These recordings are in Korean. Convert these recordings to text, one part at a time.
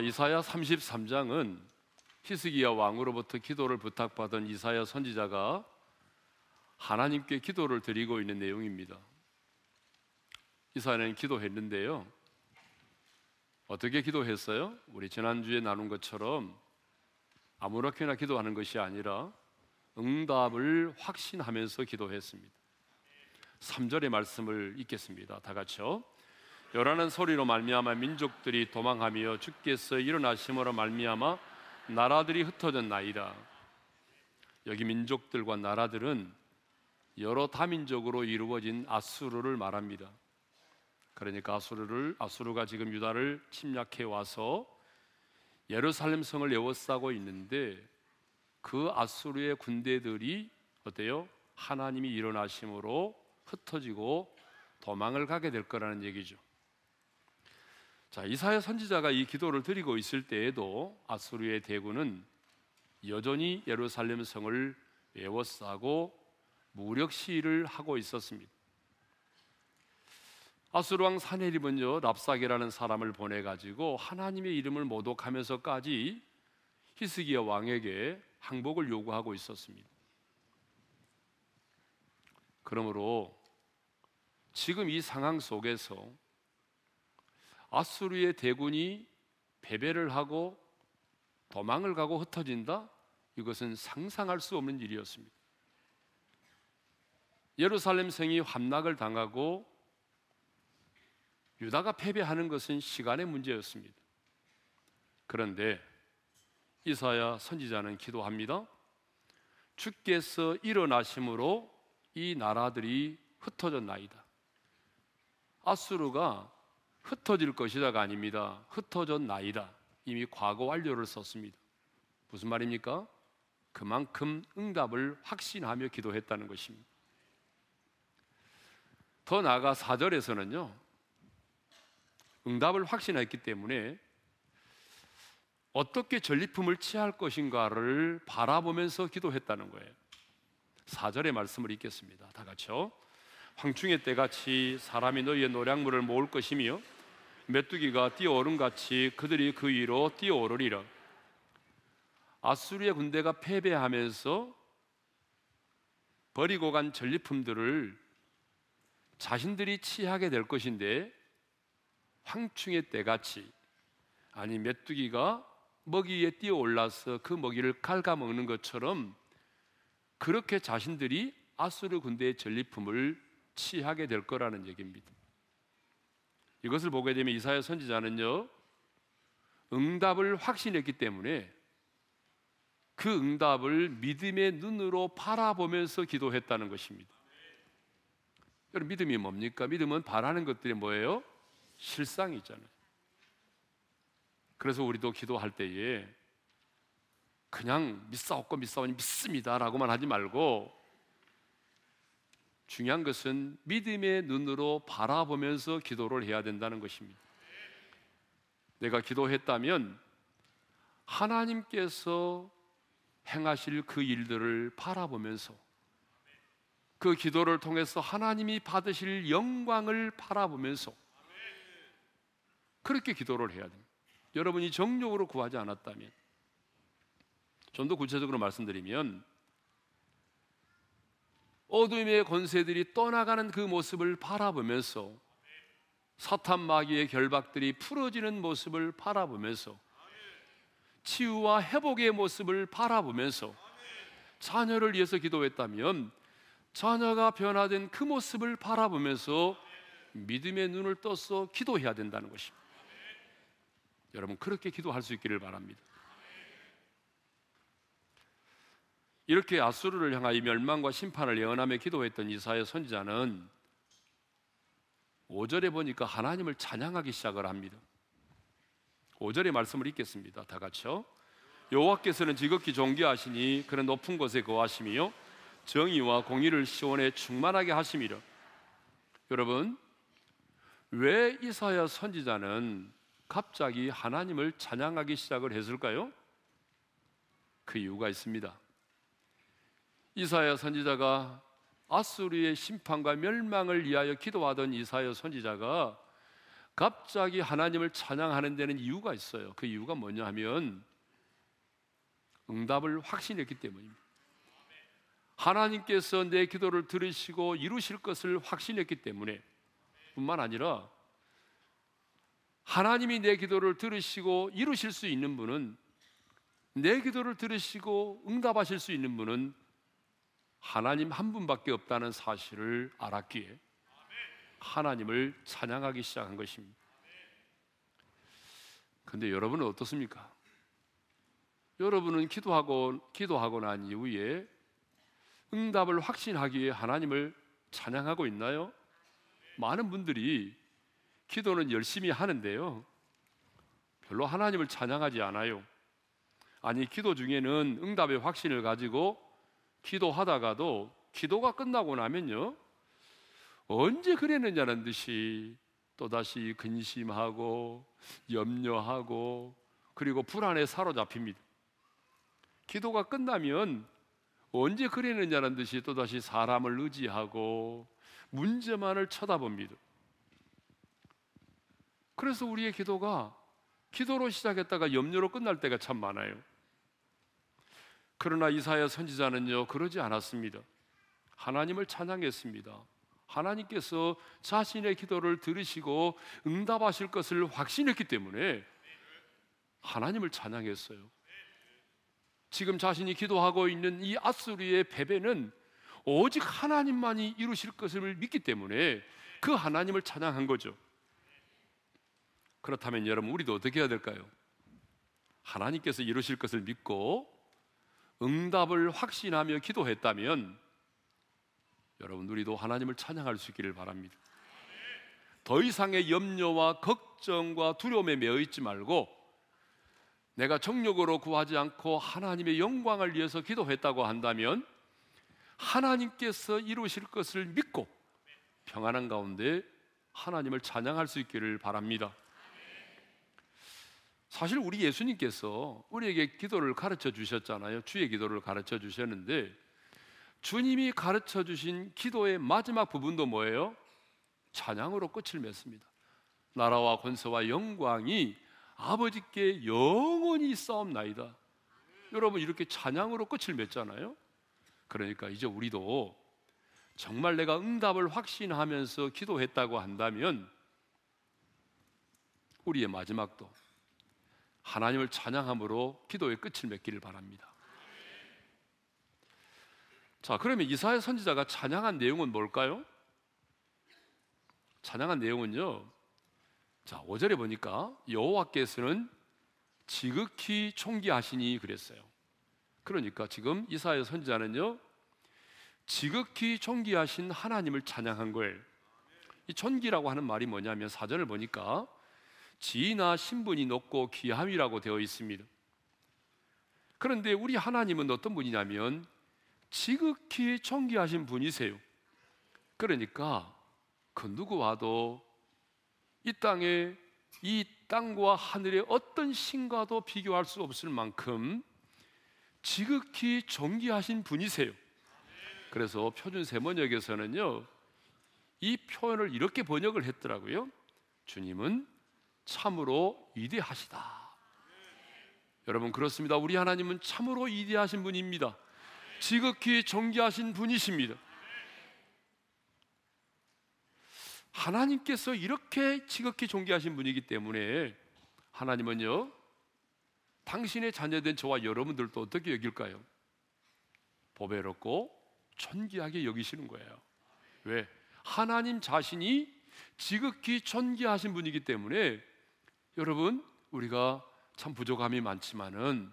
아, 이사야 33장은 히스기야 왕으로부터 기도를 부탁받은 이사야 선지자가 하나님께 기도를 드리고 있는 내용입니다. 이사야는 기도했는데요. 어떻게 기도했어요? 우리 지난주에 나눈 것처럼 아무렇게나 기도하는 것이 아니라 응답을 확신하면서 기도했습니다. 3절의 말씀을 읽겠습니다. 다 같이요. 요라는 소리로 말미암아 민족들이 도망하며 주께서 일어나심으로 말미암아 나라들이 흩어졌나이다. 여기 민족들과 나라들은 여러 다민족으로 이루어진 아수르를 말합니다. 그러니까 아수르를 아수르가 지금 유다를 침략해 와서 예루살렘 성을 에워싸고 있는데 그 아수르의 군대들이 어때요? 하나님이 일어나심으로 흩어지고 도망을 가게 될 거라는 얘기죠. 자, 이사야 선지자가 이 기도를 드리고 있을 때에도 아수르의 대군은 여전히 예루살렘 성을 에워싸고 무력 시위를 하고 있었습니다. 아수르 왕 사네립은요 랍사게라는 사람을 보내 가지고 하나님의 이름을 모독하면서까지 히스기야 왕에게 항복을 요구하고 있었습니다. 그러므로 지금 이 상황 속에서 아수르의 대군이 패배를 하고 도망을 가고 흩어진다? 이것은 상상할 수 없는 일이었습니다. 예루살렘 성이 함락을 당하고 유다가 패배하는 것은 시간의 문제였습니다. 그런데 이사야 선지자는 기도합니다. 주께서 일어나심으로 이 나라들이 흩어졌나이다. 아수르가 흩어질 것이다가 아닙니다. 흩어졌나이다. 이미 과거 완료를 썼습니다. 무슨 말입니까? 그만큼 응답을 확신하며 기도했다는 것입니다. 더 나아가 4절에서는요, 응답을 확신했기 때문에 어떻게 전리품을 취할 것인가를 바라보면서 기도했다는 거예요. 4절의 말씀을 읽겠습니다. 다 같이요. 황충의 때같이 사람이 너희의 노량물을 모을 것이며 메뚜기가 뛰어오른 같이 그들이 그 위로 뛰어오르리라. 아수리의 군대가 패배하면서 버리고 간 전리품들을 자신들이 취하게 될 것인데 황충의 때같이 아니 메뚜기가 먹이 에 뛰어 올라서 그 먹이를 갉아먹는 것처럼 그렇게 자신들이 아수르 군대의 전리품을 취하게 될 거라는 얘기입니다. 이것을 보게 되면 이사야 선지자는요, 응답을 확신했기 때문에 그 응답을 믿음의 눈으로 바라보면서 기도했다는 것입니다. 여러분, 믿음이 뭡니까? 믿음은 바라는 것들이 뭐예요? 실상이 있잖아요. 그래서 우리도 기도할 때에 그냥 믿사옵고 믿사오니 믿습니다라고만 하지 말고 중요한 것은 믿음의 눈으로 바라보면서 기도를 해야 된다는 것입니다. 내가 기도했다면 하나님께서 행하실 그 일들을 바라보면서 그 기도를 통해서 하나님이 받으실 영광을 바라보면서 그렇게 기도를 해야 됩니다. 여러분이 정욕으로 구하지 않았다면 좀 더 구체적으로 말씀드리면 어둠의 권세들이 떠나가는 그 모습을 바라보면서 사탄 마귀의 결박들이 풀어지는 모습을 바라보면서 치유와 회복의 모습을 바라보면서 자녀를 위해서 기도했다면 자녀가 변화된 그 모습을 바라보면서 믿음의 눈을 떠서 기도해야 된다는 것입니다. 여러분 그렇게 기도할 수 있기를 바랍니다. 이렇게 아수르를 향하여 멸망과 심판을 예언하며 기도했던 이사야 선지자는 5절에 보니까 하나님을 찬양하기 시작을 합니다. 5절의 말씀을 읽겠습니다. 다 같이요. 여호와께서는 지극히 존귀하시니 그런 높은 곳에 거하심이요 정의와 공의를 시온에 충만하게 하심이라. 여러분, 왜 이사야 선지자는 갑자기 하나님을 찬양하기 시작을 했을까요? 그 이유가 있습니다. 이사야 선지자가 아수리의 심판과 멸망을 위하여 기도하던 이사야 선지자가 갑자기 하나님을 찬양하는 데는 이유가 있어요. 그 이유가 뭐냐 하면 응답을 확신했기 때문입니다. 하나님께서 내 기도를 들으시고 이루실 것을 확신했기 때문에 뿐만 아니라 하나님이 내 기도를 들으시고 이루실 수 있는 분은 내 기도를 들으시고 응답하실 수 있는 분은 하나님 한 분밖에 없다는 사실을 알았기에 하나님을 찬양하기 시작한 것입니다. 근데 여러분은 어떻습니까? 여러분은 기도하고 기도하고 난 이후에 응답을 확신하기 위해 하나님을 찬양하고 있나요? 많은 분들이 기도는 열심히 하는데요. 별로 하나님을 찬양하지 않아요. 아니, 기도 중에는 응답의 확신을 가지고 기도하다가도 기도가 끝나고 나면요. 언제 그랬느냐는 듯이 또다시 근심하고 염려하고 그리고 불안에 사로잡힙니다. 기도가 끝나면 언제 그랬느냐는 듯이 또다시 사람을 의지하고 문제만을 쳐다봅니다. 그래서 우리의 기도가 기도로 시작했다가 염려로 끝날 때가 참 많아요. 그러나 이사야 선지자는요, 그러지 않았습니다. 하나님을 찬양했습니다. 하나님께서 자신의 기도를 들으시고 응답하실 것을 확신했기 때문에 하나님을 찬양했어요. 지금 자신이 기도하고 있는 이 아수리의 패배는 오직 하나님만이 이루실 것을 믿기 때문에 그 하나님을 찬양한 거죠. 그렇다면 여러분 우리도 어떻게 해야 될까요? 하나님께서 이루실 것을 믿고 응답을 확신하며 기도했다면 여러분 우리도 하나님을 찬양할 수 있기를 바랍니다. 더 이상의 염려와 걱정과 두려움에 매여 있지 말고 내가 정력으로 구하지 않고 하나님의 영광을 위해서 기도했다고 한다면 하나님께서 이루실 것을 믿고 평안한 가운데 하나님을 찬양할 수 있기를 바랍니다. 사실 우리 예수님께서 우리에게 기도를 가르쳐 주셨잖아요. 주의 기도를 가르쳐 주셨는데 주님이 가르쳐 주신 기도의 마지막 부분도 뭐예요? 찬양으로 끝을 맺습니다. 나라와 권세와 영광이 아버지께 영원히 싸움나이다. 여러분 이렇게 찬양으로 끝을 맺잖아요. 그러니까 이제 우리도 정말 내가 응답을 확신하면서 기도했다고 한다면 우리의 마지막도 하나님을 찬양함으로 기도의 끝을 맺기를 바랍니다. 자, 그러면 이사야 선지자가 찬양한 내용은 뭘까요? 찬양한 내용은요. 자, 5절에 보니까 여호와께서는 지극히 총기하시니 그랬어요. 그러니까 지금 이사야 선지자는요. 지극히 총기하신 하나님을 찬양한 거예요. 이 총기라고 하는 말이 뭐냐면 사전을 보니까 지위나 신분이 높고 귀함이라고 되어 있습니다. 그런데 우리 하나님은 어떤 분이냐면 지극히 존귀하신 분이세요. 그러니까 그 누구와도 이 땅에 이 땅과 하늘의 어떤 신과도 비교할 수 없을 만큼 지극히 존귀하신 분이세요. 그래서 표준 세번역에서는요 이 표현을 이렇게 번역을 했더라고요. 주님은 참으로 위대하시다. 여러분 그렇습니다. 우리 하나님은 참으로 위대하신 분입니다. 지극히 존귀하신 분이십니다. 하나님께서 이렇게 지극히 존귀하신 분이기 때문에 하나님은요 당신의 자녀된 저와 여러분들도 어떻게 여길까요? 보배롭고 존귀하게 여기시는 거예요. 왜? 하나님 자신이 지극히 존귀하신 분이기 때문에 여러분 우리가 참 부족함이 많지만은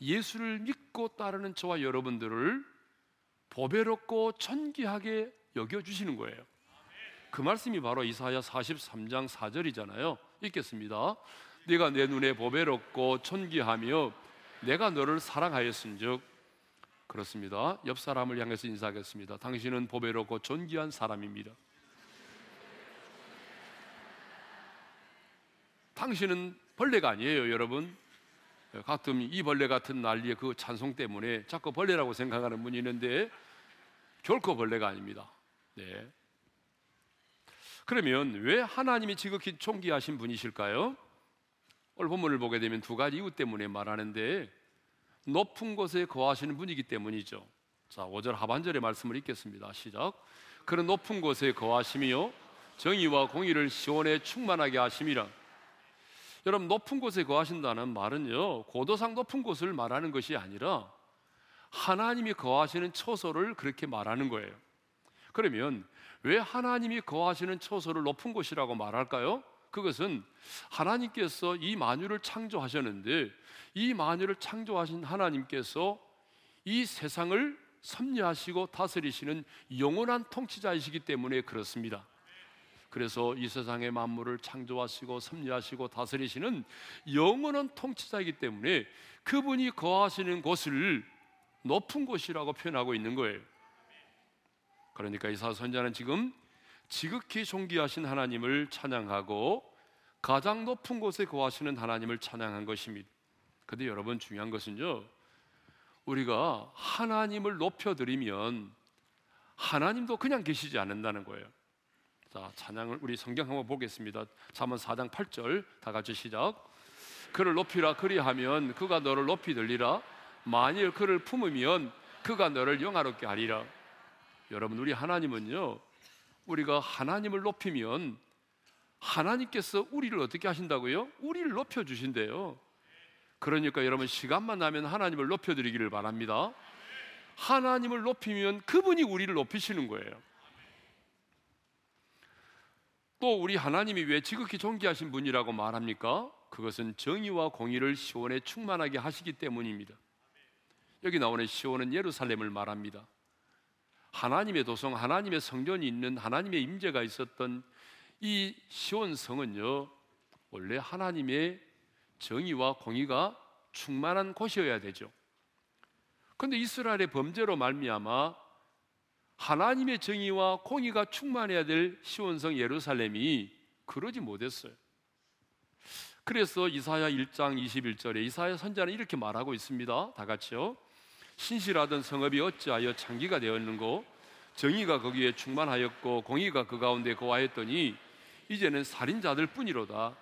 예수를 믿고 따르는 저와 여러분들을 보배롭고 존귀하게 여겨 주시는 거예요. 그 말씀이 바로 이사야 43장 4절이잖아요. 읽겠습니다. 네가 내 눈에 보배롭고 존귀하며 내가 너를 사랑하였은즉 그렇습니다. 옆 사람을 향해서 인사하겠습니다. 당신은 보배롭고 존귀한 사람입니다. 당신은 벌레가 아니에요, 여러분. 가끔 이 벌레 같은 난리의 그 찬송 때문에 자꾸 벌레라고 생각하는 분이 있는데 결코 벌레가 아닙니다. 네. 그러면 왜 하나님이 지극히 존귀하신 분이실까요? 오늘 본문을 보게 되면 두 가지 이유 때문에 말하는데 높은 곳에 거하시는 분이기 때문이죠. 자, 5절 하반절의 말씀을 읽겠습니다. 시작. 그런 높은 곳에 거하시며 정의와 공의를 시원에 충만하게 하심이라. 여러분 높은 곳에 거하신다는 말은요 고도상 높은 곳을 말하는 것이 아니라 하나님이 거하시는 처소를 그렇게 말하는 거예요. 그러면 왜 하나님이 거하시는 처소를 높은 곳이라고 말할까요? 그것은 하나님께서 이 만유를 창조하셨는데 이 만유를 창조하신 하나님께서 이 세상을 섭리하시고 다스리시는 영원한 통치자이시기 때문에 그렇습니다. 그래서 이 세상의 만물을 창조하시고 섭리하시고 다스리시는 영원한 통치자이기 때문에 그분이 거하시는 곳을 높은 곳이라고 표현하고 있는 거예요. 그러니까 이사 선자는 지금 지극히 존귀하신 하나님을 찬양하고 가장 높은 곳에 거하시는 하나님을 찬양한 것입니다. 근데 여러분 중요한 것은요. 우리가 하나님을 높여 드리면 하나님도 그냥 계시지 않는다는 거예요. 자, 찬양을 우리 성경 한번 보겠습니다. 잠언 4장 8절 다 같이 시작. 그를 높이라 그리하면 그가 너를 높이 들리라. 만일 그를 품으면 그가 너를 영화롭게 하리라. 여러분 우리 하나님은요. 우리가 하나님을 높이면 하나님께서 우리를 어떻게 하신다고요? 우리를 높여 주신대요. 그러니까 여러분 시간만 나면 하나님을 높여 드리기를 바랍니다. 하나님을 높이면 그분이 우리를 높이시는 거예요. 또 우리 하나님이 왜 지극히 존귀하신 분이라고 말합니까? 그것은 정의와 공의를 시온에 충만하게 하시기 때문입니다. 여기 나오는 시온은 예루살렘을 말합니다. 하나님의 도성, 하나님의 성전이 있는 하나님의 임재가 있었던 이 시온 성은요, 원래 하나님의 정의와 공의가 충만한 곳이어야 되죠. 그런데 이스라엘의 범죄로 말미암아 하나님의 정의와 공의가 충만해야 될 시온성 예루살렘이 그러지 못했어요. 그래서 이사야 1장 21절에 이사야 선자는 이렇게 말하고 있습니다. 다 같이요. 신실하던 성읍이 어찌하여 창기가 되었는고 정의가 거기에 충만하였고 공의가 그 가운데 거하였더니 이제는 살인자들 뿐이로다.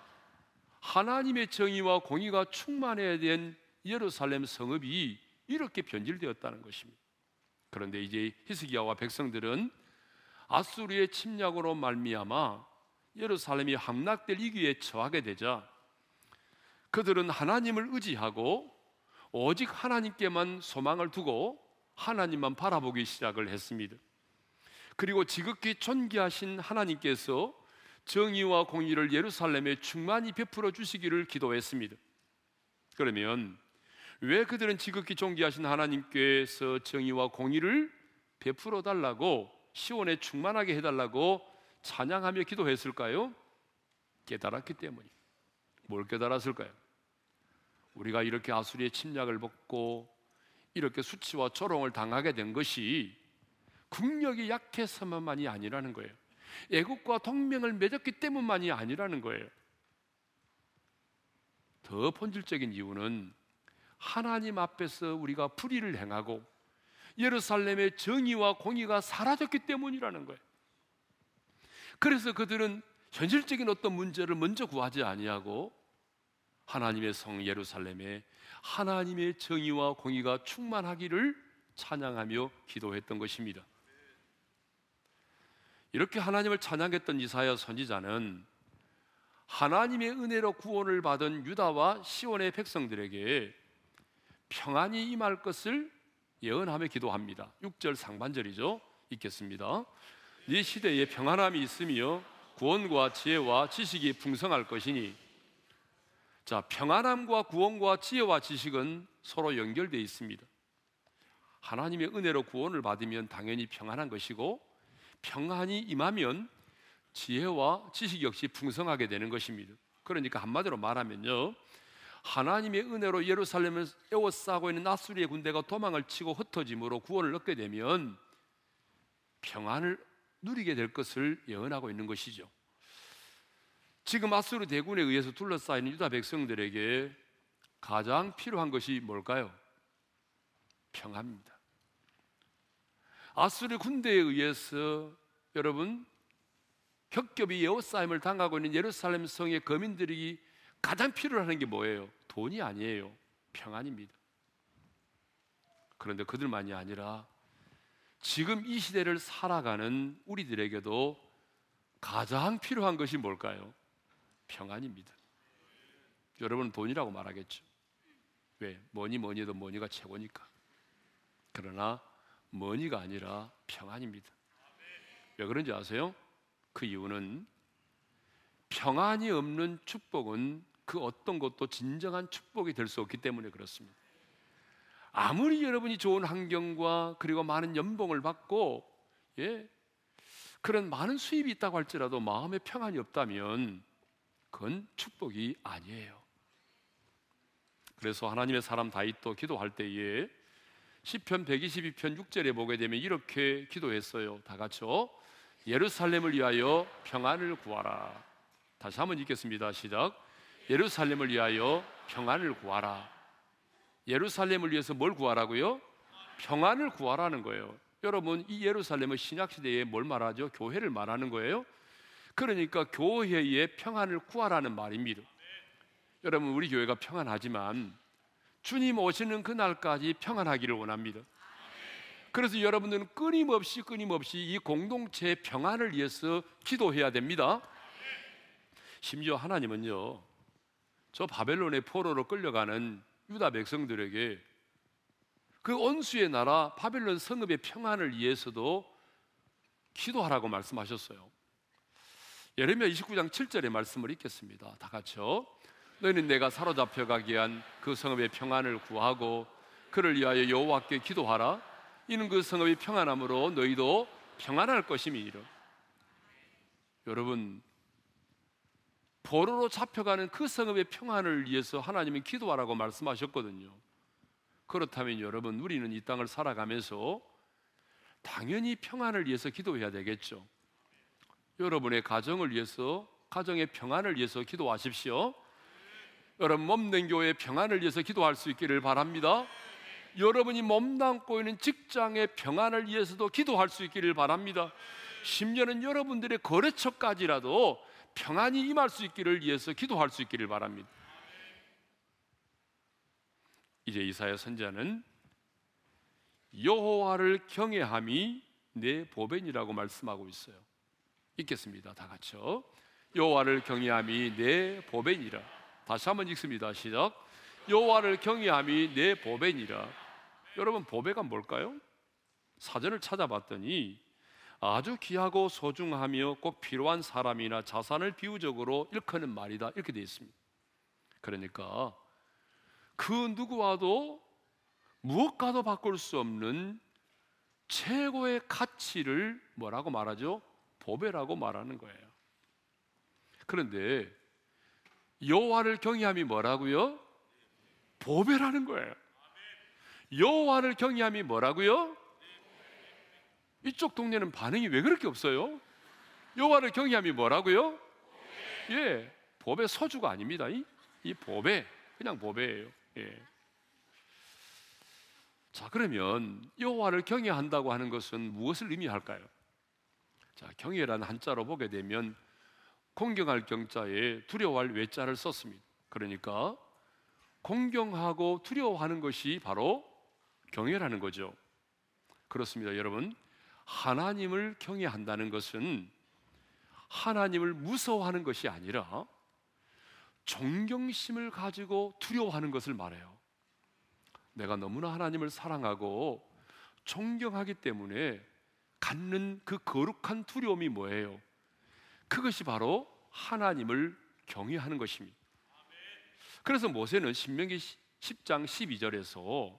하나님의 정의와 공의가 충만해야 된 예루살렘 성읍이 이렇게 변질되었다는 것입니다. 그런데 이제 히스기야와 백성들은 아수르의 침략으로 말미암아 예루살렘이 함락될 위기에 처하게 되자 그들은 하나님을 의지하고 오직 하나님께만 소망을 두고 하나님만 바라보기 시작을 했습니다. 그리고 지극히 존귀하신 하나님께서 정의와 공의를 예루살렘에 충만히 베풀어 주시기를 기도했습니다. 그러면 왜 그들은 지극히 존귀하신 하나님께서 정의와 공의를 베풀어 달라고 시온에 충만하게 해달라고 찬양하며 기도했을까요? 깨달았기 때문이. 뭘 깨달았을까요? 우리가 이렇게 아수리의 침략을 받고 이렇게 수치와 조롱을 당하게 된 것이 국력이 약해서만이 아니라는 거예요. 애국과 동맹을 맺었기 때문만이 아니라는 거예요. 더 본질적인 이유는 하나님 앞에서 우리가 불의를 행하고 예루살렘의 정의와 공의가 사라졌기 때문이라는 거예요. 그래서 그들은 현실적인 어떤 문제를 먼저 구하지 아니하고 하나님의 성 예루살렘에 하나님의 정의와 공의가 충만하기를 찬양하며 기도했던 것입니다. 이렇게 하나님을 찬양했던 이사야 선지자는 하나님의 은혜로 구원을 받은 유다와 시온의 백성들에게 평안이 임할 것을 예언하며 기도합니다. 6절 상반절이죠. 읽겠습니다. 네 시대에 평안함이 있으며 구원과 지혜와 지식이 풍성할 것이니 자, 평안함과 구원과 지혜와 지식은 서로 연결되어 있습니다. 하나님의 은혜로 구원을 받으면 당연히 평안한 것이고 평안이 임하면 지혜와 지식 역시 풍성하게 되는 것입니다. 그러니까 한마디로 말하면요. 하나님의 은혜로 예루살렘을 에워싸고 있는 나수리의 군대가 도망을 치고 흩어짐으로 구원을 얻게 되면 평안을 누리게 될 것을 예언하고 있는 것이죠. 지금 아수르 대군에 의해서 둘러싸인 유다 백성들에게 가장 필요한 것이 뭘까요? 평안입니다. 아수르 군대에 의해서 여러분 겹겹이 예호싸임을 당하고 있는 예루살렘 성의 거민들이 가장 필요로 하는 게 뭐예요? 돈이 아니에요. 평안입니다. 그런데 그들만이 아니라 지금 이 시대를 살아가는 우리들에게도 가장 필요한 것이 뭘까요? 평안입니다. 여러분 돈이라고 말하겠죠. 왜? 뭐니 뭐니 해도 뭐니가 최고니까. 그러나 뭐니가 아니라 평안입니다. 왜 그런지 아세요? 그 이유는 평안이 없는 축복은 그 어떤 것도 진정한 축복이 될 수 없기 때문에 그렇습니다. 아무리 여러분이 좋은 환경과 그리고 많은 연봉을 받고 예 그런 많은 수입이 있다고 할지라도 마음에 평안이 없다면 그건 축복이 아니에요. 그래서 하나님의 사람 다윗도 기도할 때에 시편 122편 6절에 보게 되면 이렇게 기도했어요. 다 같이요. 예루살렘을 위하여 평안을 구하라. 다시 한번 읽겠습니다. 시작. 예루살렘을 위하여 평안을 구하라. 예루살렘을 위해서 뭘 구하라고요? 평안을 구하라는 거예요. 여러분, 이 예루살렘은 신약 시대에 뭘 말하죠? 교회를 말하는 거예요. 그러니까 교회의 평안을 구하라는 말입니다. 여러분, 우리 교회가 평안하지만 주님 오시는 그날까지 평안하기를 원합니다. 그래서 여러분들은 끊임없이 끊임없이 이 공동체의 평안을 위해서 기도해야 됩니다. 심지어 하나님은요, 저 바벨론의 포로로 끌려가는 유다 백성들에게 그 원수의 나라 바벨론 성읍의 평안을 위해서도 기도하라고 말씀하셨어요. 예레미야 29장 7절의 말씀을 읽겠습니다. 다 같이요. 너희는 내가 사로잡혀 가게 한그 성읍의 평안을 구하고 그를 위하여 여호와께 기도하라. 이는 그 성읍이 평안함으로 너희도 평안할 것임이니라. 여러분 포로로 잡혀가는 그 성읍의 평안을 위해서 하나님은 기도하라고 말씀하셨거든요. 그렇다면 여러분 우리는 이 땅을 살아가면서 당연히 평안을 위해서 기도해야 되겠죠. 여러분의 가정을 위해서 가정의 평안을 위해서 기도하십시오. 여러분 몸된 교회의 평안을 위해서 기도할 수 있기를 바랍니다. 여러분이 몸담고 있는 직장의 평안을 위해서도 기도할 수 있기를 바랍니다. 심지어는 여러분들의 거래처까지라도 평안이 임할 수 있기를 위해서 기도할 수 있기를 바랍니다. 이제 이사야 선자는 여호와를 경외함이 내 보배니라고 말씀하고 있어요. 읽겠습니다. 다 같이요. 여호와를 경외함이 내 보배니라. 다시 한번 읽습니다. 시작. 여호와를 경외함이 내 보배니라. 여러분 보배가 뭘까요? 사전을 찾아봤더니 아주 귀하고 소중하며 꼭 필요한 사람이나 자산을 비유적으로 일컫는 말이다 이렇게 되어 있습니다. 그러니까 그 누구와도 무엇과도 바꿀 수 없는 최고의 가치를 뭐라고 말하죠? 보배라고 말하는 거예요. 그런데 여호와를 경외함이 뭐라고요? 보배라는 거예요. 여호와를 경외함이 뭐라고요? 이쪽 동네는 반응이 왜 그렇게 없어요? 여호와를 경외함이 뭐라고요? 예, 법의 서주가 아닙니다. 이, 이 법에 그냥 법이에요. 예. 자, 그러면 여호와를 경외한다고 하는 것은 무엇을 의미할까요? 자, 경외라는 한자로 보게 되면 공경할 경자에 두려워할 외자를 썼습니다. 그러니까 공경하고 두려워하는 것이 바로 경외라는 거죠. 그렇습니다, 여러분. 하나님을 경외한다는 것은 하나님을 무서워하는 것이 아니라 존경심을 가지고 두려워하는 것을 말해요. 내가 너무나 하나님을 사랑하고 존경하기 때문에 갖는 그 거룩한 두려움이 뭐예요? 그것이 바로 하나님을 경외하는 것입니다. 그래서 모세는 신명기 10장 12절에서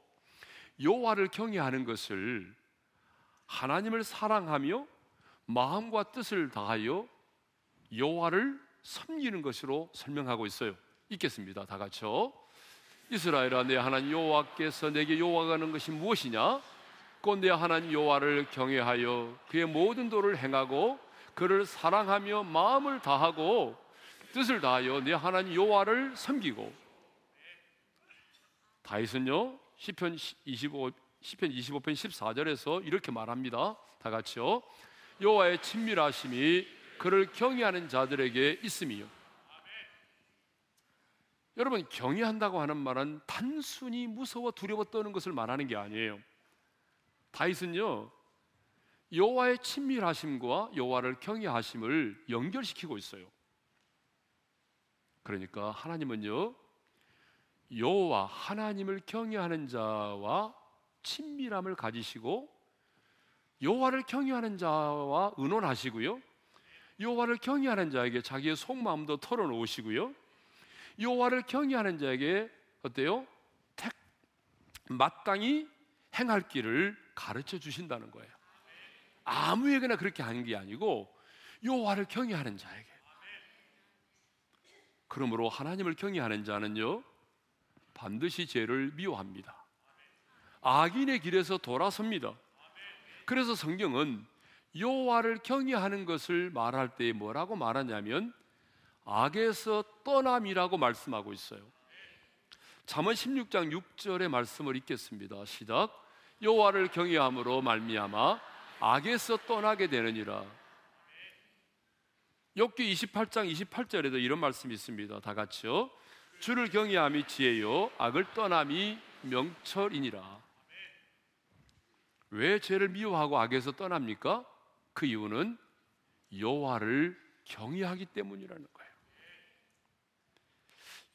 여호와를 경외하는 것을 하나님을 사랑하며 마음과 뜻을 다하여 여호와를 섬기는 것으로 설명하고 있어요. 읽겠습니다. 다 같이요. 이스라엘아 내 하나님 여호와께서 내게 요구하는 것이 무엇이냐? 곧 내 하나님 여호와를 경외하여 그의 모든 도를 행하고 그를 사랑하며 마음을 다하고 뜻을 다하여 내 하나님 여호와를 섬기고 다윗은요 시편 25 시편 25편 14절에서 이렇게 말합니다. 다 같이요. 여호와의 친밀하심이 그를 경외하는 자들에게 있음이요. 여러분 경외한다고 하는 말은 단순히 무서워 두려워 떠는 것을 말하는 게 아니에요. 다윗은요 여호와의 친밀하심과 여호와를 경외하심을 연결시키고 있어요. 그러니까 하나님은요 여호와 하나님을 경외하는 자와 친밀함을 가지시고 여호와를 경외하는 자와 의논하시고요. 여호와를 경외하는 자에게 자기의 속마음도 털어놓으시고요. 여호와를 경외하는 자에게 어때요? 택 마땅히 행할 길을 가르쳐 주신다는 거예요. 아무에게나 그렇게 하는 게 아니고 여호와를 경외하는 자에게. 그러므로 하나님을 경외하는 자는요 반드시 죄를 미워합니다. 악인의 길에서 돌아섭니다. 그래서 성경은 여호와를 경외하는 것을 말할 때 뭐라고 말하냐면 악에서 떠남이라고 말씀하고 있어요. 잠언 16장 6절의 말씀을 읽겠습니다. 시작. 여호와를 경외함으로 말미암아 악에서 떠나게 되느니라. 욥기 28장 28절에도 이런 말씀이 있습니다. 다 같이요. 주를 경외함이 지혜요 악을 떠남이 명철이니라. 왜 죄를 미워하고 악에서 떠납니까? 그 이유는 여호와를 경외하기 때문이라는 거예요.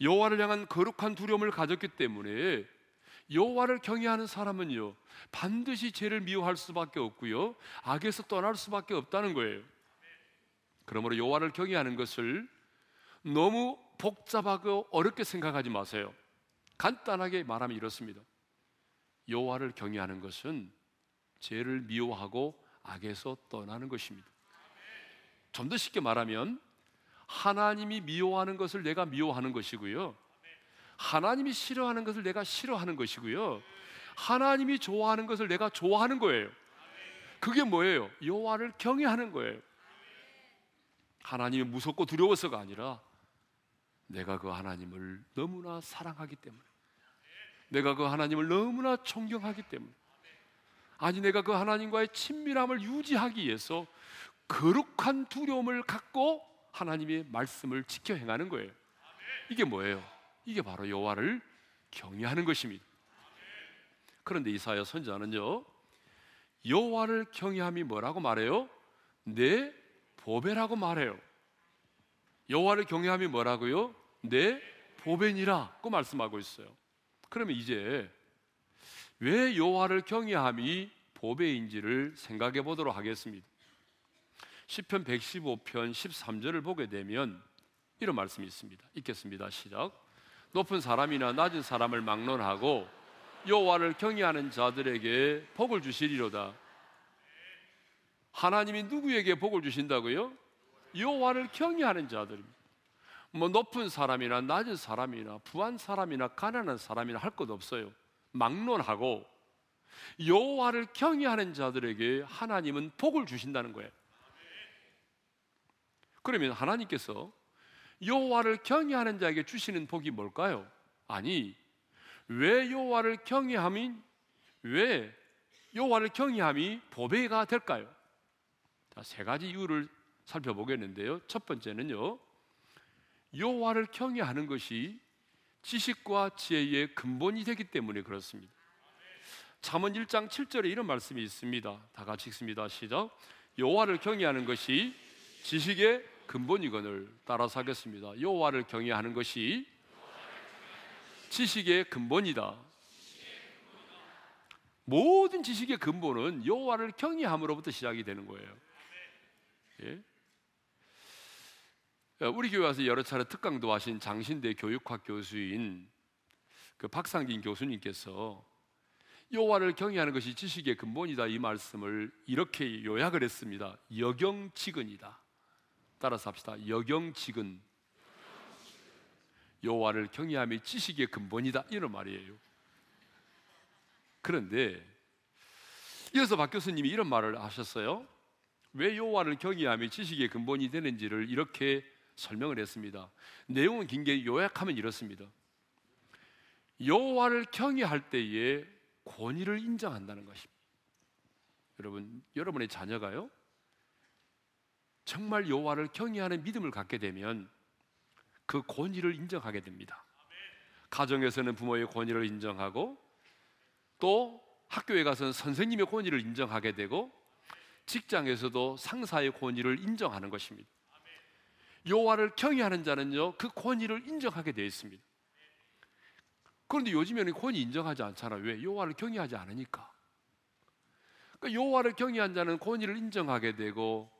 여호와를 향한 거룩한 두려움을 가졌기 때문에 여호와를 경외하는 사람은요 반드시 죄를 미워할 수밖에 없고요 악에서 떠날 수밖에 없다는 거예요. 그러므로 여호와를 경외하는 것을 너무 복잡하고 어렵게 생각하지 마세요. 간단하게 말하면 이렇습니다. 여호와를 경외하는 것은 죄를 미워하고 악에서 떠나는 것입니다. 좀 더 쉽게 말하면 하나님이 미워하는 것을 내가 미워하는 것이고요. 하나님이 싫어하는 것을 내가 싫어하는 것이고요. 하나님이 좋아하는 것을 내가 좋아하는 거예요. 그게 뭐예요? 여호와를 경외하는 거예요. 하나님이 무섭고 두려워서가 아니라 내가 그 하나님을 너무나 사랑하기 때문에 내가 그 하나님을 너무나 존경하기 때문에 아니 내가 그 하나님과의 친밀함을 유지하기 위해서 거룩한 두려움을 갖고 하나님의 말씀을 지켜 행하는 거예요. 이게 뭐예요? 이게 바로 여호와를 경외하는 것입니다. 그런데 이사야 선자는요. 여호와를 경외함이 뭐라고 말해요? 내 보배라고 말해요. 여호와를 경외함이 뭐라고요? 내 보배니라고 말씀하고 있어요. 그러면 이제 왜 여호와를 경외함이 보배인지를 생각해 보도록 하겠습니다. 시편 115편 13절을 보게 되면 이런 말씀이 있습니다. 읽겠습니다. 시작. 높은 사람이나 낮은 사람을 막론하고 여호와를 경외하는 자들에게 복을 주시리로다. 하나님이 누구에게 복을 주신다고요? 여호와를 경외하는 자들입니다. 뭐 높은 사람이나 낮은 사람이나 부한 사람이나 가난한 사람이나 할 것 없어요. 막론하고 여호와를 경외하는 자들에게 하나님은 복을 주신다는 거예요. 그러면 하나님께서 여호와를 경외하는 자에게 주시는 복이 뭘까요? 아니 왜 여호와를 경외함이 왜 여호와를 경외함이 보배가 될까요? 자, 세 가지 이유를 살펴보겠는데요. 첫 번째는요. 여호와를 경외하는 것이 지식과 지혜의 근본이 되기 때문에 그렇습니다. 잠언 1장 7절에 이런 말씀이 있습니다. 다 같이 읽습니다. 시작. 여호와를 경외하는 것이 지식의 근본이거늘 따라서 하겠습니다. 여호와를 경외하는 것이 지식의 근본이다. 모든 지식의 근본은 여호와를 경외함으로부터 시작이 되는 거예요. 예? 우리 교회 와서 여러 차례 특강도 하신 장신대 교육학 교수인 그 박상진 교수님께서 여호와를 경외하는 것이 지식의 근본이다 이 말씀을 이렇게 요약을 했습니다. 여경지근이다. 따라서 합시다. 여경지근. 여호와를 경외함이 지식의 근본이다 이런 말이에요. 그런데 이어서 박 교수님이 이런 말을 하셨어요. 왜 여호와를 경외함이 지식의 근본이 되는지를 이렇게 설명을 했습니다. 내용은 긴 게 요약하면 이렇습니다. 여호와를 경외할 때에 권위를 인정한다는 것입니다. 여러분, 여러분의 자녀가요. 정말 여호와를 경외하는 믿음을 갖게 되면 그 권위를 인정하게 됩니다. 가정에서는 부모의 권위를 인정하고 또 학교에 가서는 선생님의 권위를 인정하게 되고 직장에서도 상사의 권위를 인정하는 것입니다. 여호와를 경외하는 자는요 그 권위를 인정하게 되어 있습니다. 그런데 요즘에는 권위 인정하지 않잖아. 왜? 여호와를 경외하지 않으니까. 그러니까 여호와를 경외한 자는 권위를 인정하게 되고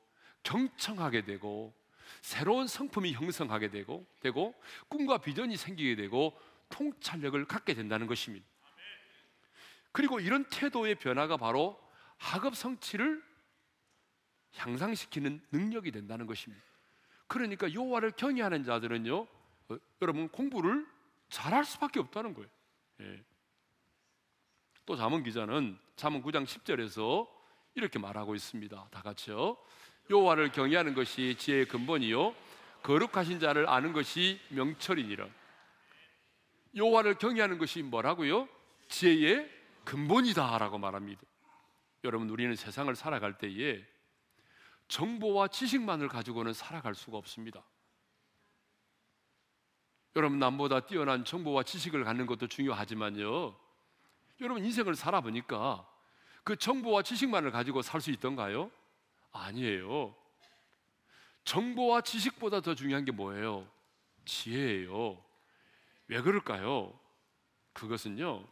경청하게 되고 새로운 성품이 형성하게 되고 되고 꿈과 비전이 생기게 되고 통찰력을 갖게 된다는 것입니다. 그리고 이런 태도의 변화가 바로 학업 성취를 향상시키는 능력이 된다는 것입니다. 그러니까 여호와를 경외하는 자들은요, 어, 여러분 공부를 잘할 수밖에 없다는 거예요. 예. 또 자문 기자는 자문 9장 10절에서 이렇게 말하고 있습니다. 다 같이요. 여호와를 경외하는 것이 지혜의 근본이요 거룩하신 자를 아는 것이 명철이니라. 여호와를 경외하는 것이 뭐라고요? 지혜의 근본이다라고 말합니다. 여러분 우리는 세상을 살아갈 때에 정보와 지식만을 가지고는 살아갈 수가 없습니다. 여러분 남보다 뛰어난 정보와 지식을 갖는 것도 중요하지만요. 여러분 인생을 살아보니까 그 정보와 지식만을 가지고 살 수 있던가요? 아니에요. 정보와 지식보다 더 중요한 게 뭐예요? 지혜예요. 왜 그럴까요? 그것은요.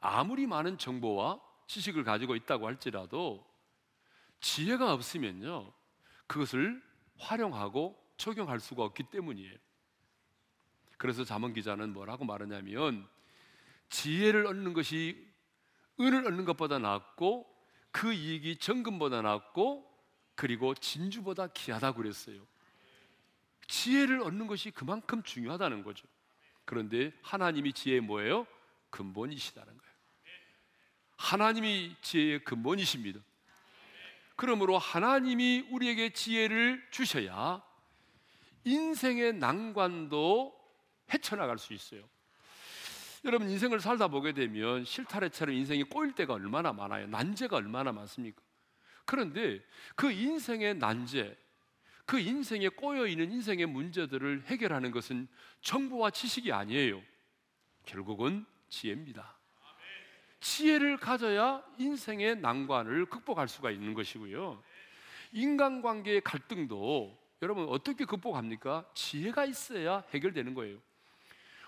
아무리 많은 정보와 지식을 가지고 있다고 할지라도 지혜가 없으면요. 그것을 활용하고 적용할 수가 없기 때문이에요. 그래서 자문 기자는 뭐라고 말하냐면 지혜를 얻는 것이 은을 얻는 것보다 낫고 그 이익이 정금보다 낫고 그리고 진주보다 귀하다고 그랬어요. 지혜를 얻는 것이 그만큼 중요하다는 거죠. 그런데 하나님이 지혜의 뭐예요? 근본이시다는 거예요. 하나님이 지혜의 근본이십니다. 그러므로 하나님이 우리에게 지혜를 주셔야 인생의 난관도 헤쳐나갈 수 있어요. 여러분 인생을 살다 보게 되면 실타래처럼 인생이 꼬일 때가 얼마나 많아요. 난제가 얼마나 많습니까? 그런데 그 인생의 난제, 그 인생에 꼬여 있는 인생의 문제들을 해결하는 것은 정보와 지식이 아니에요. 결국은 지혜입니다. 지혜를 가져야 인생의 난관을 극복할 수가 있는 것이고요. 인간관계의 갈등도 여러분 어떻게 극복합니까? 지혜가 있어야 해결되는 거예요.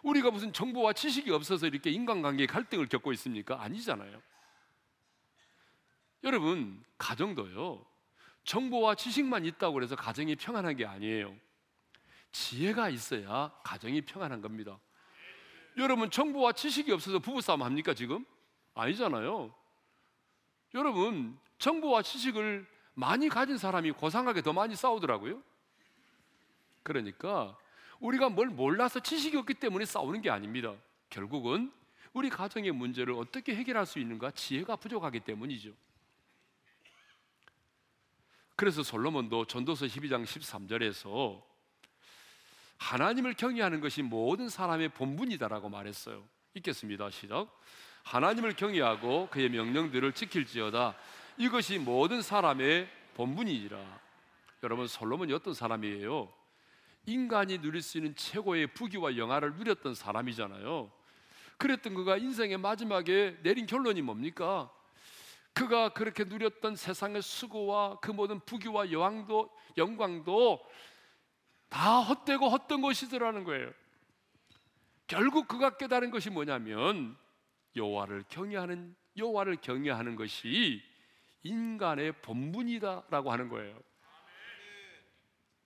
우리가 무슨 정보와 지식이 없어서 이렇게 인간관계의 갈등을 겪고 있습니까? 아니잖아요. 여러분, 가정도요. 정보와 지식만 있다고 해서 가정이 평안한 게 아니에요. 지혜가 있어야 가정이 평안한 겁니다. 여러분, 정보와 지식이 없어서 부부싸움 합니까, 지금? 아니잖아요. 여러분, 정보와 지식을 많이 가진 사람이 고상하게 더 많이 싸우더라고요. 그러니까 우리가 뭘 몰라서 지식이 없기 때문에 싸우는 게 아닙니다. 결국은 우리 가정의 문제를 어떻게 해결할 수 있는가 지혜가 부족하기 때문이죠. 그래서 솔로몬도 전도서 12장 13절에서 하나님을 경외하는 것이 모든 사람의 본분이다라고 말했어요. 읽겠습니다. 시작. 하나님을 경외하고 그의 명령들을 지킬지어다. 이것이 모든 사람의 본분이니라. 여러분 솔로몬이 어떤 사람이에요? 인간이 누릴 수 있는 최고의 부귀와 영화를 누렸던 사람이잖아요. 그랬던 그가 인생의 마지막에 내린 결론이 뭡니까? 그가 그렇게 누렸던 세상의 수고와 그 모든 부귀와 여왕도 영광도 다 헛되고 헛된 것이더라는 거예요. 결국 그가 깨달은 것이 뭐냐면 여호와를 경외하는 여호와를 경외하는 것이 인간의 본분이다라고 하는 거예요.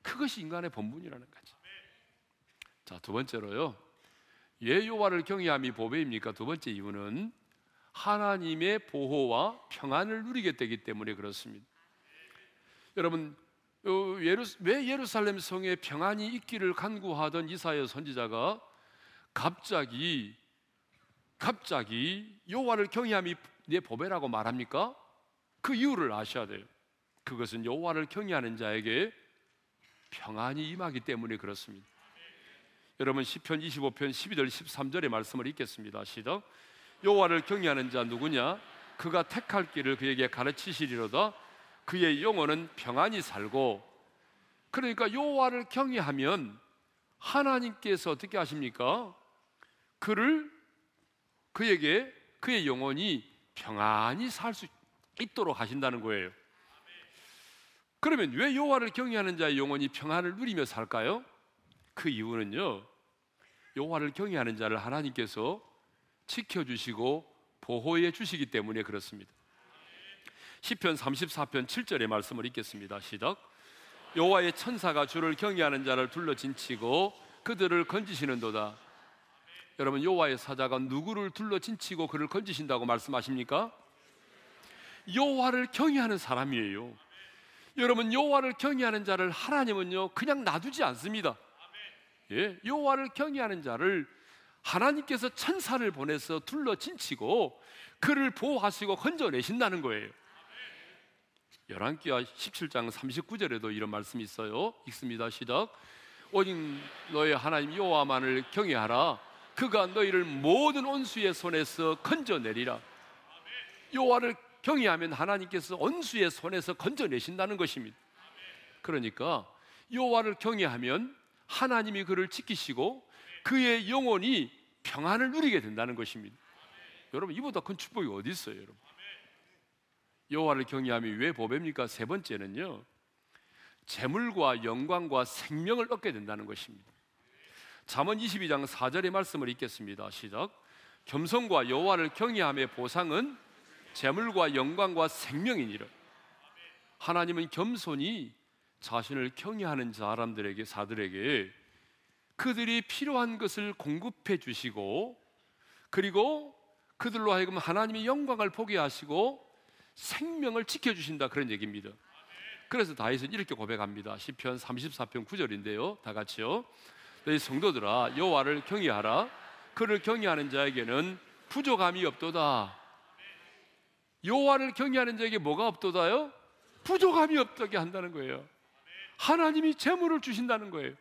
그것이 인간의 본분이라는 거죠. 자, 두 번째로요. 예 여호와를 경외함이 보배입니까? 두 번째 이유는 하나님의 보호와 평안을 누리게 되기 때문에 그렇습니다. 여러분, 어, 왜 예루살렘 성에 평안이 있기를 간구하던 이사야 선지자가 갑자기 갑자기 여호와를 경외함이 내 보배라고 말합니까? 그 이유를 아셔야 돼요. 그것은 여호와를 경외하는 자에게 평안이 임하기 때문에 그렇습니다. 여러분 시편 25편 12절 13절의 말씀을 읽겠습니다. 시작. 여호와를 경외하는 자 누구냐? 그가 택할 길을 그에게 가르치시리로다. 그의 영혼은 평안히 살고 그러니까 여호와를 경외하면 하나님께서 어떻게 하십니까? 그를 그에게 그의 영혼이 평안히 살 수 있도록 하신다는 거예요. 그러면 왜 여호와를 경외하는 자의 영혼이 평안을 누리며 살까요? 그 이유는요. 여호와를 경외하는 자를 하나님께서 지켜 주시고 보호해 주시기 때문에 그렇습니다. 시편 34편 7절의 말씀을 읽겠습니다. 시작. 여호와의 천사가 주를 경외하는 자를 둘러 진치고 그들을 건지시는도다. 여러분 여호와의 사자가 누구를 둘러 진치고 그를 건지신다고 말씀하십니까? 여호와를 경외하는 사람이에요. 여러분 여호와를 경외하는 자를 하나님은요 그냥 놔두지 않습니다. 예, 여호와를 경외하는 자를 하나님께서 천사를 보내서 둘러 진치고 그를 보호하시고 건져내신다는 거예요. 열왕기하 17장 39절에도 이런 말씀이 있어요. 읽습니다. 시작. 오직 너의 하나님 여호와만을 경외하라. 그가 너희를 모든 원수의 손에서 건져내리라. 여호와를 경외하면 하나님께서 원수의 손에서 건져내신다는 것입니다. 그러니까 여호와를 경외하면 하나님이 그를 지키시고 그의 영혼이 평안을 누리게 된다는 것입니다. 여러분 이보다 큰 축복이 어디 있어요, 여러분? 여호와를 경외함이 왜 보배입니까? 세 번째는요. 재물과 영광과 생명을 얻게 된다는 것입니다. 잠언 22장 4절의 말씀을 읽겠습니다. 시작. 겸손과 여호와를 경외함의 보상은 재물과 영광과 생명이니라. 하나님은 겸손히 자신을 경외하는 사람들에게 사들에게 그들이 필요한 것을 공급해 주시고 그리고 그들로 하여금 하나님의 영광을 보게 하시고 생명을 지켜 주신다 그런 얘기입니다. 그래서 다윗은 이렇게 고백합니다. 시편 34편 9절인데요. 다 같이요. 너희 성도들아 여호와를 경외하라. 그를 경외하는 자에게는 부족함이 없도다. 여호와를 경외하는 자에게 뭐가 없도다요? 부족함이 없게 한다는 거예요. 하나님이 재물을 주신다는 거예요.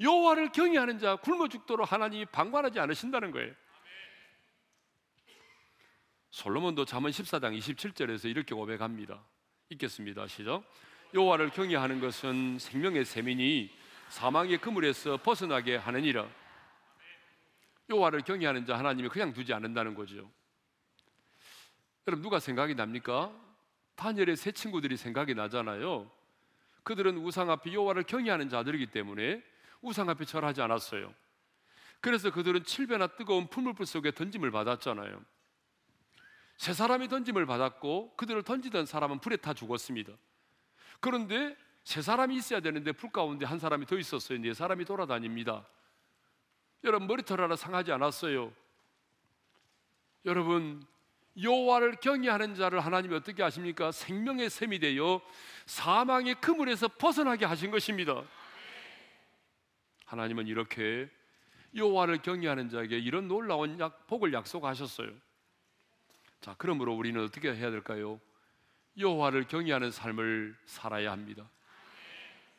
여호와를 경외하는 자 굶어 죽도록 하나님이 방관하지 않으신다는 거예요. 솔로몬도 잠언 14장 27절에서 이렇게 고백합니다. 읽겠습니다. 시작. 여호와를 경외하는 것은 생명의 세민이 사망의 그물에서 벗어나게 하느니라. 여호와를 경외하는 자 하나님이 그냥 두지 않는다는 거죠. 여러분 누가 생각이 납니까? 다니엘의 세 친구들이 생각이 나잖아요. 그들은 우상 앞에 여호와를 경외하는 자들이기 때문에 우상 앞에 절하지 않았어요. 그래서 그들은 칠배나 뜨거운 풀물불 속에 던짐을 받았잖아요. 세 사람이 던짐을 받았고 그들을 던지던 사람은 불에 타 죽었습니다. 그런데 세 사람이 있어야 되는데 불 가운데 한 사람이 더 있었어요. 네 사람이 돌아다닙니다. 여러분 머리털 하나 상하지 않았어요. 여러분 여호와를 경외하는 자를 하나님이 어떻게 하십니까? 생명의 샘이 되어 사망의 그물에서 벗어나게 하신 것입니다. 하나님은 이렇게 여호와를 경외하는 자에게 이런 놀라운 약, 복을 약속하셨어요. 자, 그러므로 우리는 어떻게 해야 될까요? 여호와를 경외하는 삶을 살아야 합니다.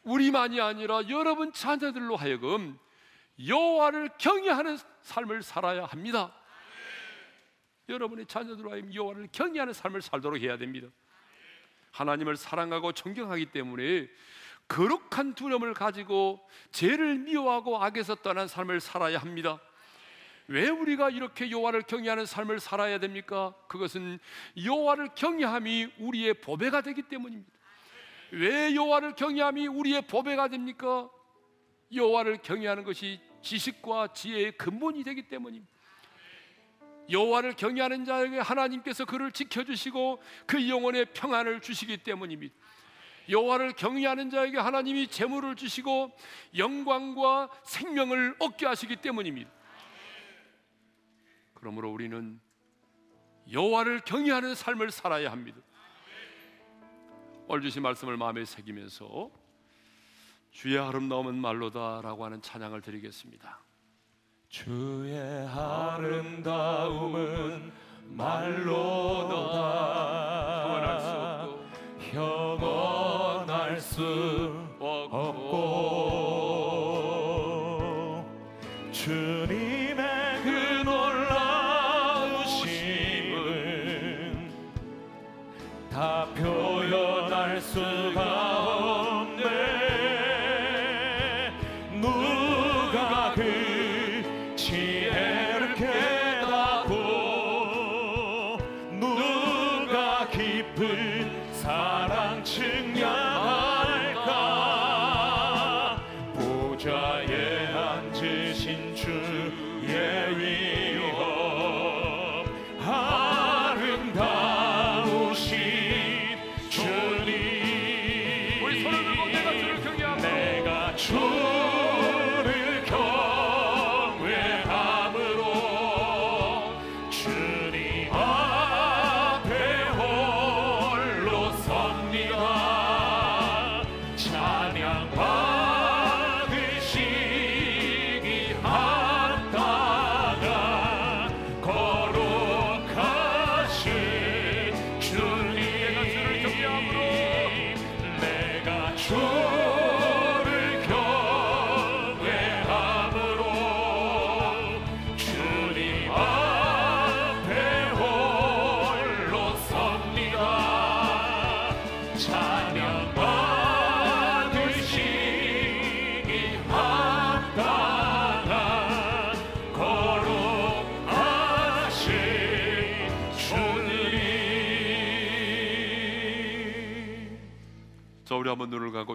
우리만이 아니라 여러분 자녀들로 하여금 여호와를 경외하는 삶을 살아야 합니다. 여러분의 자녀들로 하여금 여호와를 경외하는 삶을 살도록 해야 됩니다. 하나님을 사랑하고 존경하기 때문에 거룩한 두려움을 가지고 죄를 미워하고 악에서 떠난 삶을 살아야 합니다. 왜 우리가 이렇게 여호와를 경외하는 삶을 살아야 됩니까? 그것은 여호와를 경외함이 우리의 보배가 되기 때문입니다. 왜 여호와를 경외함이 우리의 보배가 됩니까? 여호와를 경외하는 것이 지식과 지혜의 근본이 되기 때문입니다. 여호와를 경외하는 자에게 하나님께서 그를 지켜 주시고 그 영혼의 평안을 주시기 때문입니다. 여호와를 경외하는 자에게 하나님이 재물을 주시고 영광과 생명을 얻게 하시기 때문입니다. 그러므로 우리는 여호와를 경외하는 삶을 살아야 합니다. 오늘 주신 말씀을 마음에 새기면서 주의 아름다움은 말로다라고 하는 찬양을 드리겠습니다. 주의 아름다움은 말로다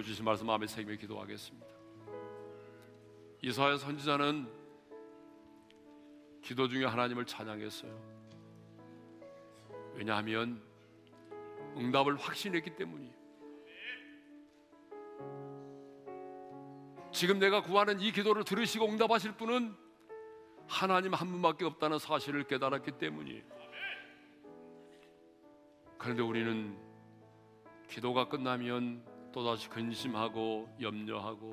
주신 말씀 마음에 새기며 기도하겠습니다. 이사야 선지자는 기도 중에 하나님을 찬양했어요. 왜냐하면 응답을 확신했기 때문이에요. 지금 내가 구하는 이 기도를 들으시고 응답하실 분은 하나님 한 분밖에 없다는 사실을 깨달았기 때문이에요. 그런데 우리는 기도가 끝나면 또다시 근심하고 염려하고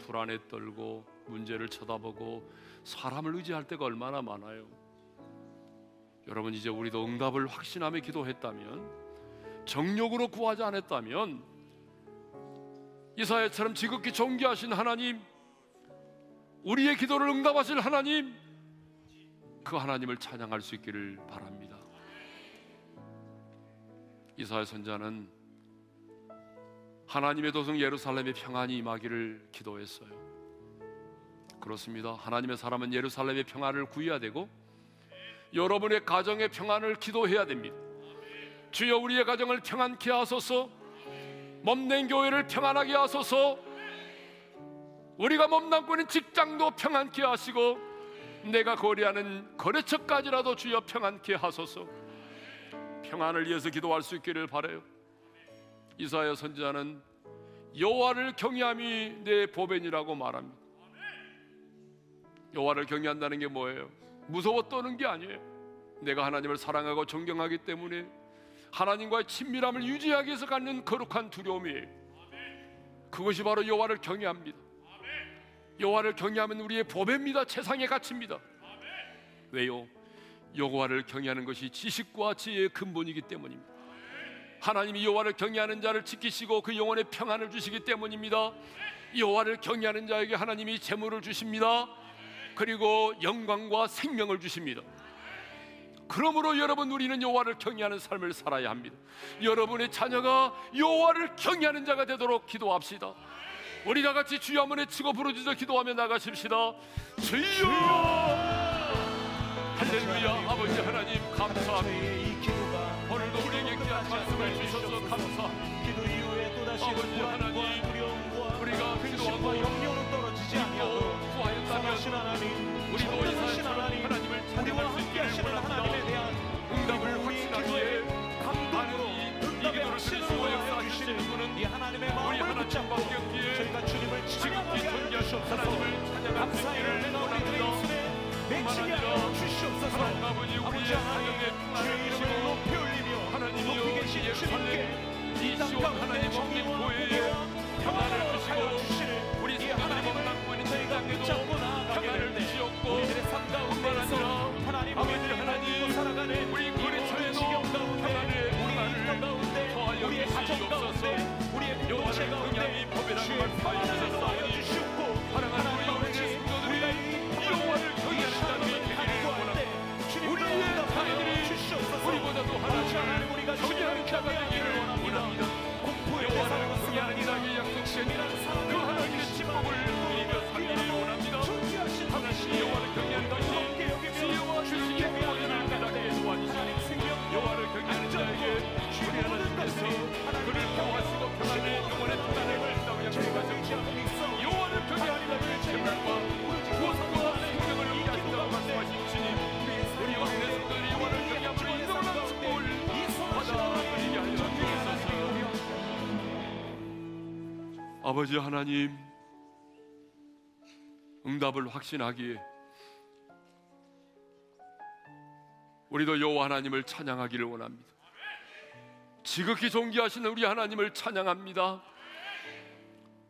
불안에 떨고 문제를 쳐다보고 사람을 의지할 때가 얼마나 많아요. 여러분 이제 우리도 응답을 확신하며 기도했다면 정욕으로 구하지 않았다면 이사야처럼 지극히 존귀하신 하나님 우리의 기도를 응답하실 하나님 그 하나님을 찬양할 수 있기를 바랍니다. 이사야 선자는 하나님의 도성 예루살렘의 평안이 임하기를 기도했어요. 그렇습니다. 하나님의 사람은 예루살렘의 평안을 구해야 되고 여러분의 가정의 평안을 기도해야 됩니다. 주여 우리의 가정을 평안케 하소서. 몸낸 교회를 평안하게 하소서. 우리가 몸담고 있는 직장도 평안케 하시고 내가 거래하는 거래처까지라도 주여 평안케 하소서. 평안을 위해서 기도할 수 있기를 바래요. 이사야 선지자는 여호와를 경외함이 내 보배니라고 말합니다. 여호와를 경외한다는 게 뭐예요? 무서워 떠는 게 아니에요. 내가 하나님을 사랑하고 존경하기 때문에 하나님과의 친밀함을 유지하기 위해서 갖는 거룩한 두려움이에요. 그것이 바로 여호와를 경외합니다. 여호와를 경외하면 우리의 보배입니다. 최상의 가치입니다. 왜요? 여호와를 경외하는 것이 지식과 지혜의 근본이기 때문입니다. 하나님이 여호와를 경외하는 자를 지키시고 그 영혼의 평안을 주시기 때문입니다. 여호와를 경외하는 자에게 하나님이 재물을 주십니다. 그리고 영광과 생명을 주십니다. 그러므로 여러분 우리는 여호와를 경외하는 삶을 살아야 합니다. 여러분의 자녀가 여호와를 경외하는 자가 되도록 기도합시다. 우리 다 같이 주여 한번 외치고 부르짖어 기도하며 나가십시다. 주여 할렐루야 아버지 하나님 감사합니다. 귀한 말씀을 주셔서 감사합니다. 기도 이후에 또다시 불안과 두려움과 우리가 근심과 염려는 떨어지지 구하였다면 선하신 하나님 우리도 이사야처럼 하나님 하나님을 우리와 함께 하시는. 하나님에 대한 응답을 확신하기에 감동으로 응답의 확신을 하여 주시는 분은 이 하나님의 마음을 붙잡고 저희가 주님을 지극히 수 감사의 은혜가 우리들의. 입술에 맺히게 하여 주시옵소서 아버지 우리의 주의 이름을 높이 올리며 하나님이여 높이 계신 예수님께 이 땅과 하나님 정님 보혜에 평안을 주시고 우리 하나님을 담고 있는 저희가 붙잡고 그 나아가게 되시옵고 우리들의 삶 가운데 있어 하나님 우리들의 하나님 살아가는 우리 그리스도의 지경 가운데 우리 인간 가운데 우리의 가정 가운데 우리의 공동체 가운데 주의 평안을 주옵소서 Kevin. 아버지 하나님 응답을 확신하기에 우리도 여호와 하나님을 찬양하기를 원합니다. 지극히 존귀하신 우리 하나님을 찬양합니다.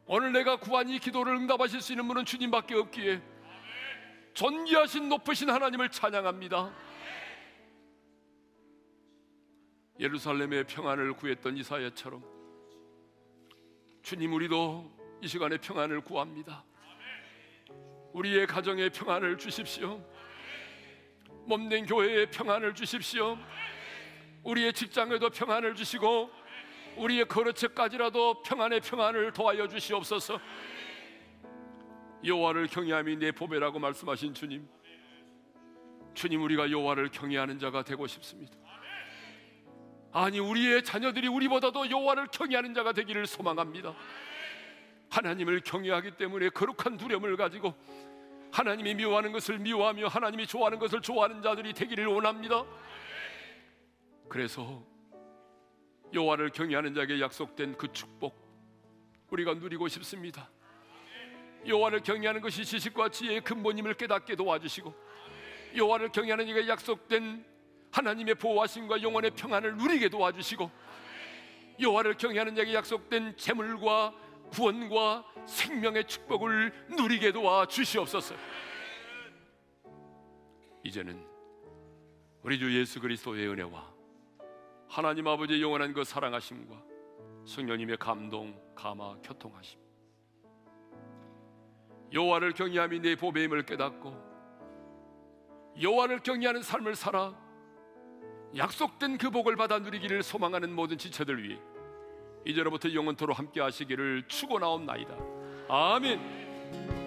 오늘 내가 구한 이 기도를 응답하실 수 있는 분은 주님밖에 없기에 존귀하신 높으신 하나님을 찬양합니다. 예루살렘의 평안을 구했던 이사야처럼 주님 우리도 이 시간에 평안을 구합니다. 우리의 가정에 평안을 주십시오. 몸된 교회에 평안을 주십시오. 우리의 직장에도 평안을 주시고 우리의 거처까지라도 평안의 평안을 도와여 주시옵소서. 여호와를 경외함이 내 보배라고 말씀하신 주님. 주님 우리가 여호와를 경외하는 자가 되고 싶습니다. 아니 우리의 자녀들이 우리보다도 여호와를 경외하는 자가 되기를 소망합니다. 하나님을 경외하기 때문에 거룩한 두려움을 가지고 하나님이 미워하는 것을 미워하며 하나님이 좋아하는 것을 좋아하는 자들이 되기를 원합니다. 그래서 여호와를 경외하는 자에게 약속된 그 축복 우리가 누리고 싶습니다. 여호와를 경외하는 것이 지식과 지혜의 근본임을 깨닫게 도와주시고 여호와를 경외하는 이가 약속된 하나님의 보호하심과 영원의 평안을 누리게 도와주시고 여호와를 경외하는 자에게 약속된 재물과 구원과 생명의 축복을 누리게 도와 주시옵소서. 이제는 우리 주 예수 그리스도의 은혜와 하나님 아버지의 영원한 그 사랑하심과 성령님의 감동, 감화, 교통하심 여호와를 경외함이 내 보배임을 깨닫고 여호와를 경외하는 삶을 살아 약속된 그 복을 받아 누리기를 소망하는 모든 지체들 위해 이제로부터 영원토로 함께 하시기를 축원하옵나이다. 아멘.